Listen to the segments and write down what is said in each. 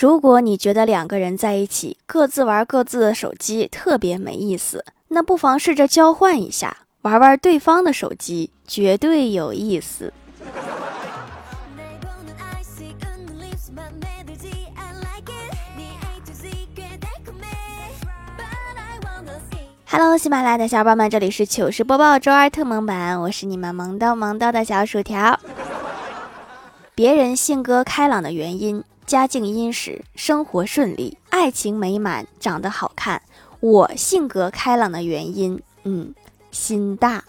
如果你觉得两个人在一起各自玩各自的手机特别没意思，那不妨试着交换一下，玩玩对方的手机，绝对有意思。Hello，喜马拉雅的小伙伴们，这里是糗事播报周二特萌版，我是你们萌到萌到的小薯条。别人性格开朗的原因，家境殷实，生活顺利，爱情美满，长得好看。我性格开朗的原因，嗯，心大。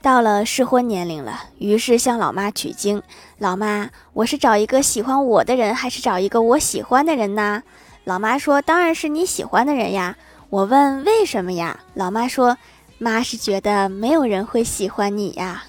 到了适婚年龄了，于是向老妈取经。老妈，我是找一个喜欢我的人，还是找一个我喜欢的人呢？老妈说：“当然是你喜欢的人呀。”我问：“为什么呀？”老妈说：“妈是觉得没有人会喜欢你呀。”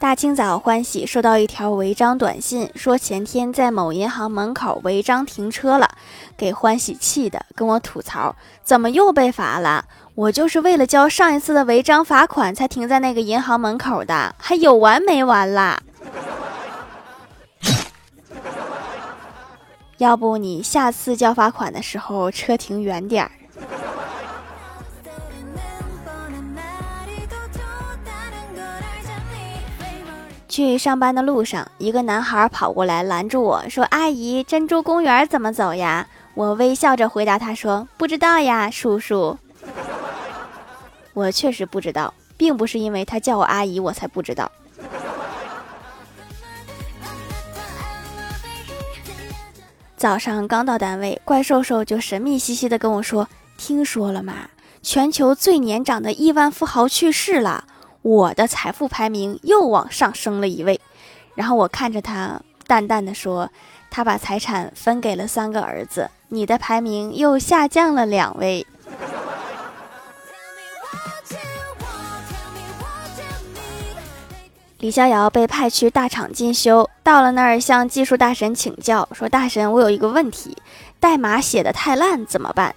大清早，欢喜收到一条违章短信，说前天在某银行门口违章停车了，给欢喜气的，跟我吐槽怎么又被罚了？我就是为了交上一次的违章罚款才停在那个银行门口的，还有完没完啦？要不你下次交罚款的时候车停远点儿。去上班的路上，一个男孩跑过来拦住我说：“阿姨，珍珠公园怎么走呀？”我微笑着回答他说：“不知道呀，叔叔。”我确实不知道，并不是因为他叫我阿姨我才不知道。早上刚到单位，怪兽兽就神秘兮兮的跟我说：“听说了吗？全球最年长的亿万富豪去世了。”我的财富排名又往上升了一位，然后我看着他，淡淡的说：“他把财产分给了三个儿子，你的排名又下降了两位。”李逍遥被派去大厂进修，到了那儿向技术大神请教，说：“大神，我有一个问题，代码写的太烂怎么办？”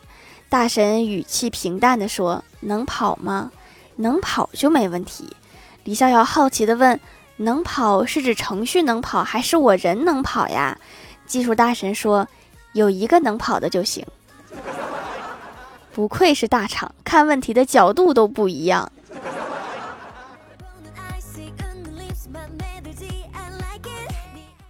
大神语气平淡的说：“能跑吗？”能跑就没问题。李逍遥好奇地问：“能跑是指程序能跑，还是我人能跑呀？”技术大神说：“有一个能跑的就行。”不愧是大厂，看问题的角度都不一样。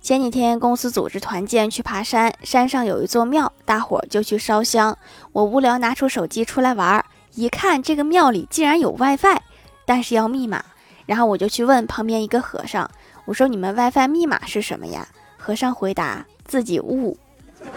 前几天公司组织团建去爬山，山上有一座庙，大伙儿就去烧香。我无聊，拿出手机出来玩儿。一看这个庙里竟然有 WiFi，但是要密码，然后我就去问旁边一个和尚，我说你们 WiFi 密码是什么呀？和尚回答自己悟。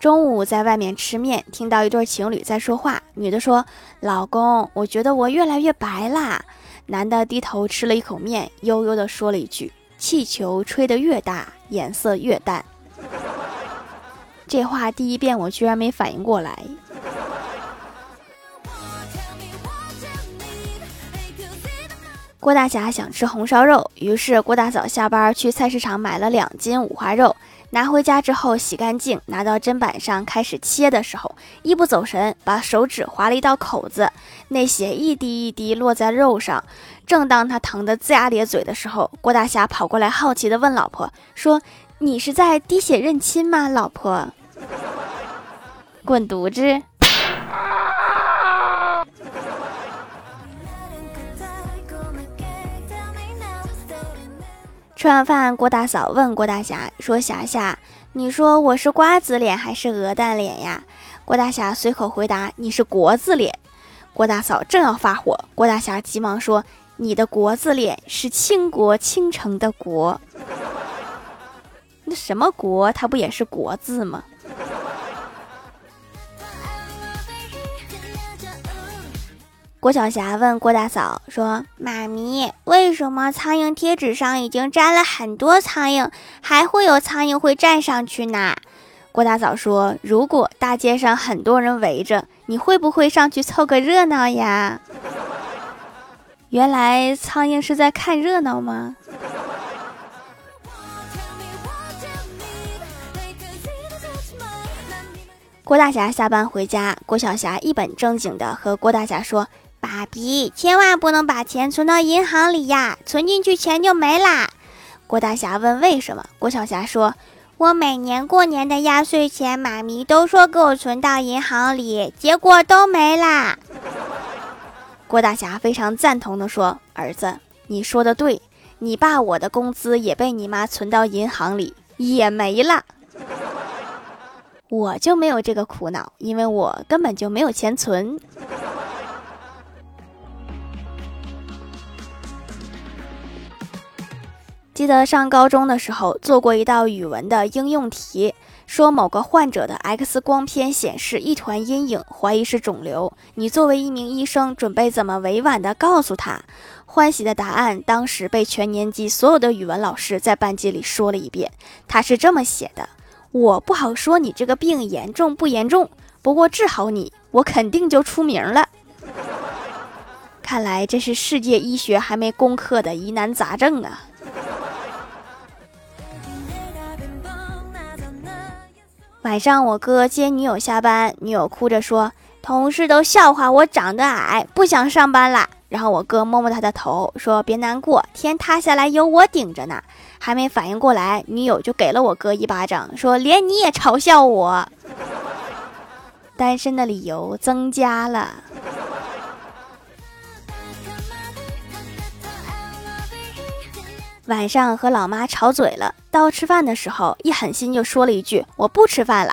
中午在外面吃面，听到一对情侣在说话，女的说：“老公，我觉得我越来越白啦。”男的低头吃了一口面，悠悠的说了一句。气球吹得越大，颜色越淡。这话第一遍我居然没反应过来。郭大侠想吃红烧肉，于是郭大嫂下班去菜市场买了两斤五花肉，拿回家之后洗干净，拿到砧板上开始切的时候，一不走神，把手指划了一道口子，那血一滴一滴落在肉上。正当他疼得龇牙咧嘴的时候，郭大侠跑过来，好奇地问老婆说：“你是在滴血认亲吗，老婆？”滚犊子！吃完饭，郭大嫂问郭大侠说：“霞霞，你说我是瓜子脸还是鹅蛋脸呀？”郭大侠随口回答：“你是国字脸。”郭大嫂正要发火，郭大侠急忙说。你的国字脸是倾国倾城的国，那什么国？它不也是国字吗？郭晓霞问郭大嫂说：“妈咪，为什么苍蝇贴纸上已经粘了很多苍蝇，还会有苍蝇会站上去呢？”郭大嫂说：“如果大街上很多人围着，你会不会上去凑个热闹呀？”原来苍蝇是在看热闹吗？郭大侠下班回家，郭小霞一本正经的和郭大侠说：“爸比，千万不能把钱存到银行里呀，存进去钱就没啦。”郭大侠问：“为什么？”郭小霞说：“我每年过年的压岁钱，妈咪都说给我存到银行里，结果都没啦。”郭大侠非常赞同的说：“儿子，你说的对，你爸我的工资也被你妈存到银行里，也没了。”我就没有这个苦恼，因为我根本就没有钱存。记得上高中的时候做过一道语文的应用题，说某个患者的 X 光片显示一团阴影，怀疑是肿瘤。你作为一名医生，准备怎么委婉的告诉他？欢喜的答案当时被全年级所有的语文老师在班级里说了一遍。他是这么写的。我不好说你这个病严重不严重，不过治好你，我肯定就出名了。看来这是世界医学还没攻克的疑难杂症啊！晚上我哥接女友下班，女友哭着说：“同事都笑话我长得矮，不想上班了。”然后我哥摸摸她的头，说：“别难过，天塌下来有我顶着呢。”还没反应过来，女友就给了我哥一巴掌，说：“连你也嘲笑我，单身的理由增加了。”晚上和老妈吵嘴了，到吃饭的时候，一狠心就说了一句：“我不吃饭了。”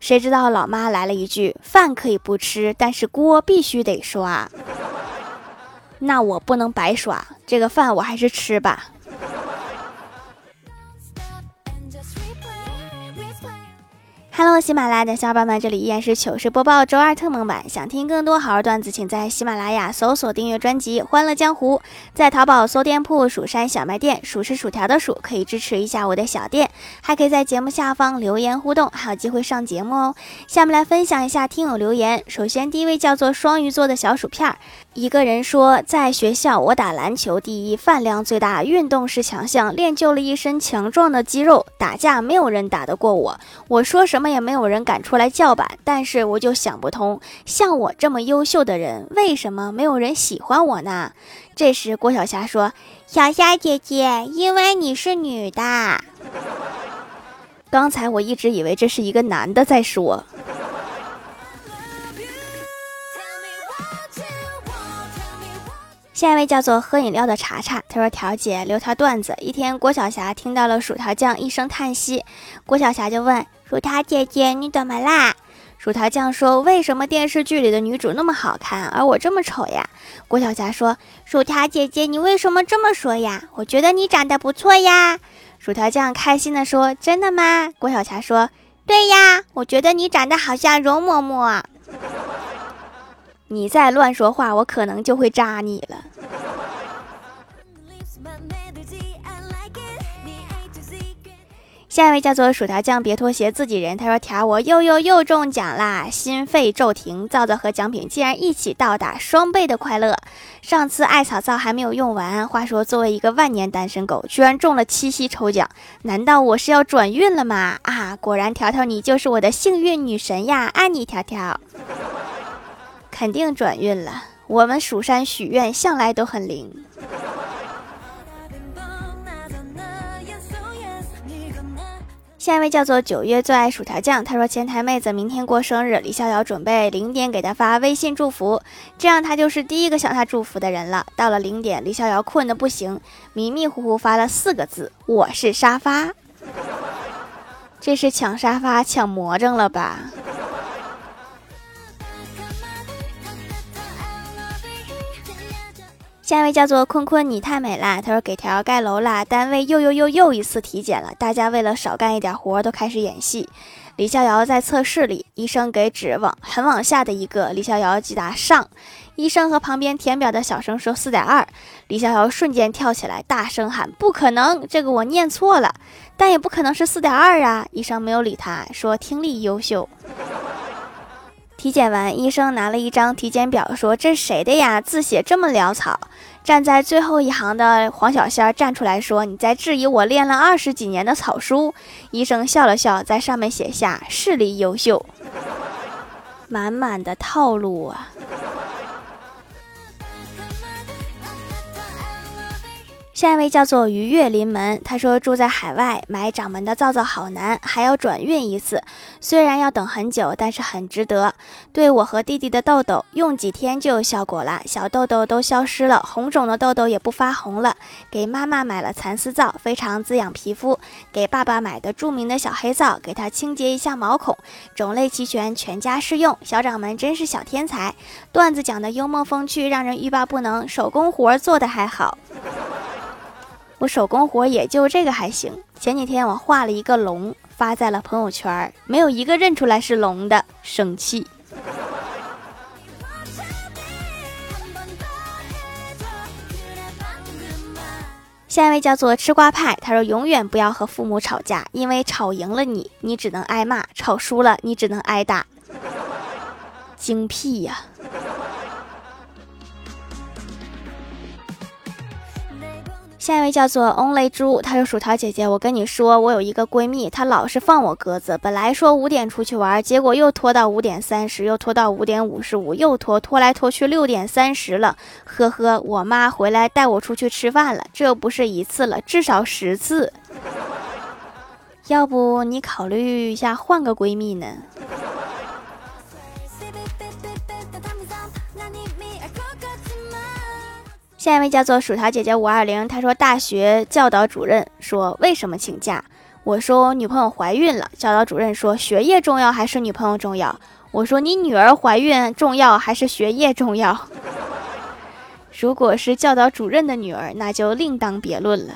谁知道老妈来了一句：“饭可以不吃，但是锅必须得刷。”那我不能白刷，这个饭我还是吃吧。Hello，喜马拉雅的小伙伴们，这里依然是糗事播报周二特蒙版。想听更多好玩段子，请在喜马拉雅搜索订阅专辑《欢乐江湖》。在淘宝搜店铺“蜀山小卖店”，数是薯条的数，可以支持一下我的小店。还可以在节目下方留言互动，还有机会上节目哦。下面来分享一下听友留言。首先，第一位叫做双鱼座的小薯片儿。一个人说，在学校我打篮球第一，饭量最大，运动是强项，练就了一身强壮的肌肉。打架没有人打得过我，我说什么么也没有人敢出来叫板。但是我就想不通，像我这么优秀的人，为什么没有人喜欢我呢？这时郭晓霞说：“小霞姐姐，因为你是女的。”刚才我一直以为这是一个男的在说。下一位叫做喝饮料的茶茶，他说：“条姐留条段子。一天，郭晓霞听到了薯条酱一声叹息，郭晓霞就问薯条姐姐：‘你怎么啦？’薯条酱说：‘为什么电视剧里的女主那么好看，而我这么丑呀？’郭晓霞说：‘薯条姐姐，你为什么这么说呀？我觉得你长得不错呀。’薯条酱开心的说：‘真的吗？’郭晓霞说：‘对呀，我觉得你长得好像容嬷嬷。’你再乱说话，我可能就会扎你了。下一位叫做薯条酱，别拖鞋，自己人。他说：“条我又又又中奖啦，心肺骤停，皂皂和奖品竟然一起到达，双倍的快乐。上次艾草皂还没有用完，话说作为一个万年单身狗，居然中了七夕抽奖，难道我是要转运了吗？啊，果然条条你就是我的幸运女神呀，爱你条条。”肯定转运了，我们蜀山许愿向来都很灵。下一位叫做九月最爱薯条酱，他说前台妹子明天过生日，李逍遥准备零点给她发微信祝福，这样他就是第一个向她祝福的人了。到了零点，李逍遥困得不行，迷迷糊糊发了四个字：“我是沙发。”这是抢沙发抢魔怔了吧？下一位叫做坤坤，你太美啦！他说给条盖楼啦，单位又又又又一次体检了，大家为了少干一点活，都开始演戏。李逍遥在测试里，医生给指往很往下的一个，李逍遥击打上。医生和旁边填表的小声说四点二，李逍遥瞬间跳起来，大声喊不可能，这个我念错了，但也不可能是四点二啊！医生没有理他，说听力优秀。体检完，医生拿了一张体检表，说：“这谁的呀？字写这么潦草。”站在最后一行的黄小仙站出来说：“你在质疑我练了二十几年的草书？”医生笑了笑，在上面写下“视力优秀”，满满的套路啊。下一位叫做鱼跃临门，他说住在海外，买掌门的皂皂好难，还要转运一次，虽然要等很久，但是很值得。对我和弟弟的痘痘，用几天就有效果了，小痘痘都消失了，红肿的痘痘也不发红了。给妈妈买了蚕丝皂，非常滋养皮肤。给爸爸买的著名的小黑皂，给他清洁一下毛孔，种类齐全，全家适用。小掌门真是小天才，段子讲的幽默风趣，让人欲罢不能，手工活做的还好。我手工活也就这个还行。前几天我画了一个龙，发在了朋友圈，没有一个认出来是龙的，生气。下一位叫做吃瓜派，他说永远不要和父母吵架，因为吵赢了你，你只能挨骂；吵输了，你只能挨打。精辟呀！下一位叫做 Only 猪，他说：“薯条姐姐，我跟你说，我有一个闺蜜，她老是放我鸽子。本来说五点出去玩，结果又拖到五点三十，又拖到五点五十五，又拖拖来拖去，六点三十了。呵呵，我妈回来带我出去吃饭了，这不是一次了，至少十次。要不你考虑一下换个闺蜜呢？”下一位叫做薯条姐姐五二零，她说大学教导主任说为什么请假？我说女朋友怀孕了。教导主任说学业重要还是女朋友重要？我说你女儿怀孕重要还是学业重要？如果是教导主任的女儿，那就另当别论了。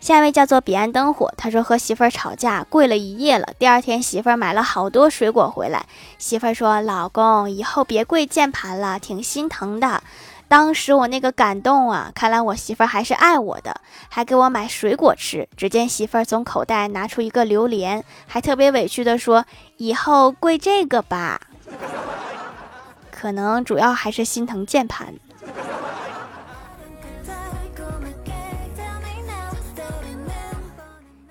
下一位叫做彼岸灯火，他说和媳妇儿吵架，跪了一夜了。第二天媳妇儿买了好多水果回来，媳妇儿说：“老公，以后别跪键盘了，挺心疼的。”当时我那个感动啊，看来我媳妇儿还是爱我的，还给我买水果吃。只见媳妇儿从口袋拿出一个榴莲，还特别委屈的说：“以后跪这个吧。”可能主要还是心疼键盘。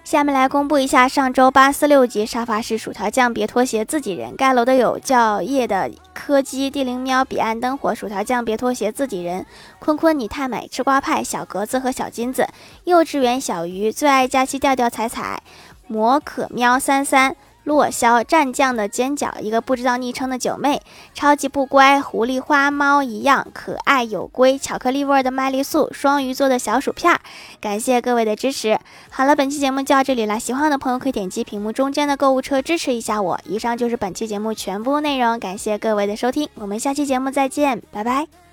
下面来公布一下上周八四六级沙发是薯条酱，别拖鞋，自己人盖楼的有叫叶的柯基、地灵喵、彼岸灯火、薯条酱，别拖鞋，自己人，坤坤你太美，吃瓜派小格子和小金子，幼稚园小鱼最爱假期调调彩彩，魔可喵三三。落霄战将的尖角，一个不知道昵称的九妹，超级不乖，狐狸花猫一样可爱有龟，巧克力味的麦丽素，双鱼座的小薯片，感谢各位的支持。好了，本期节目就到这里了，喜欢的朋友可以点击屏幕中间的购物车支持一下我。以上就是本期节目全部内容，感谢各位的收听，我们下期节目再见，拜拜。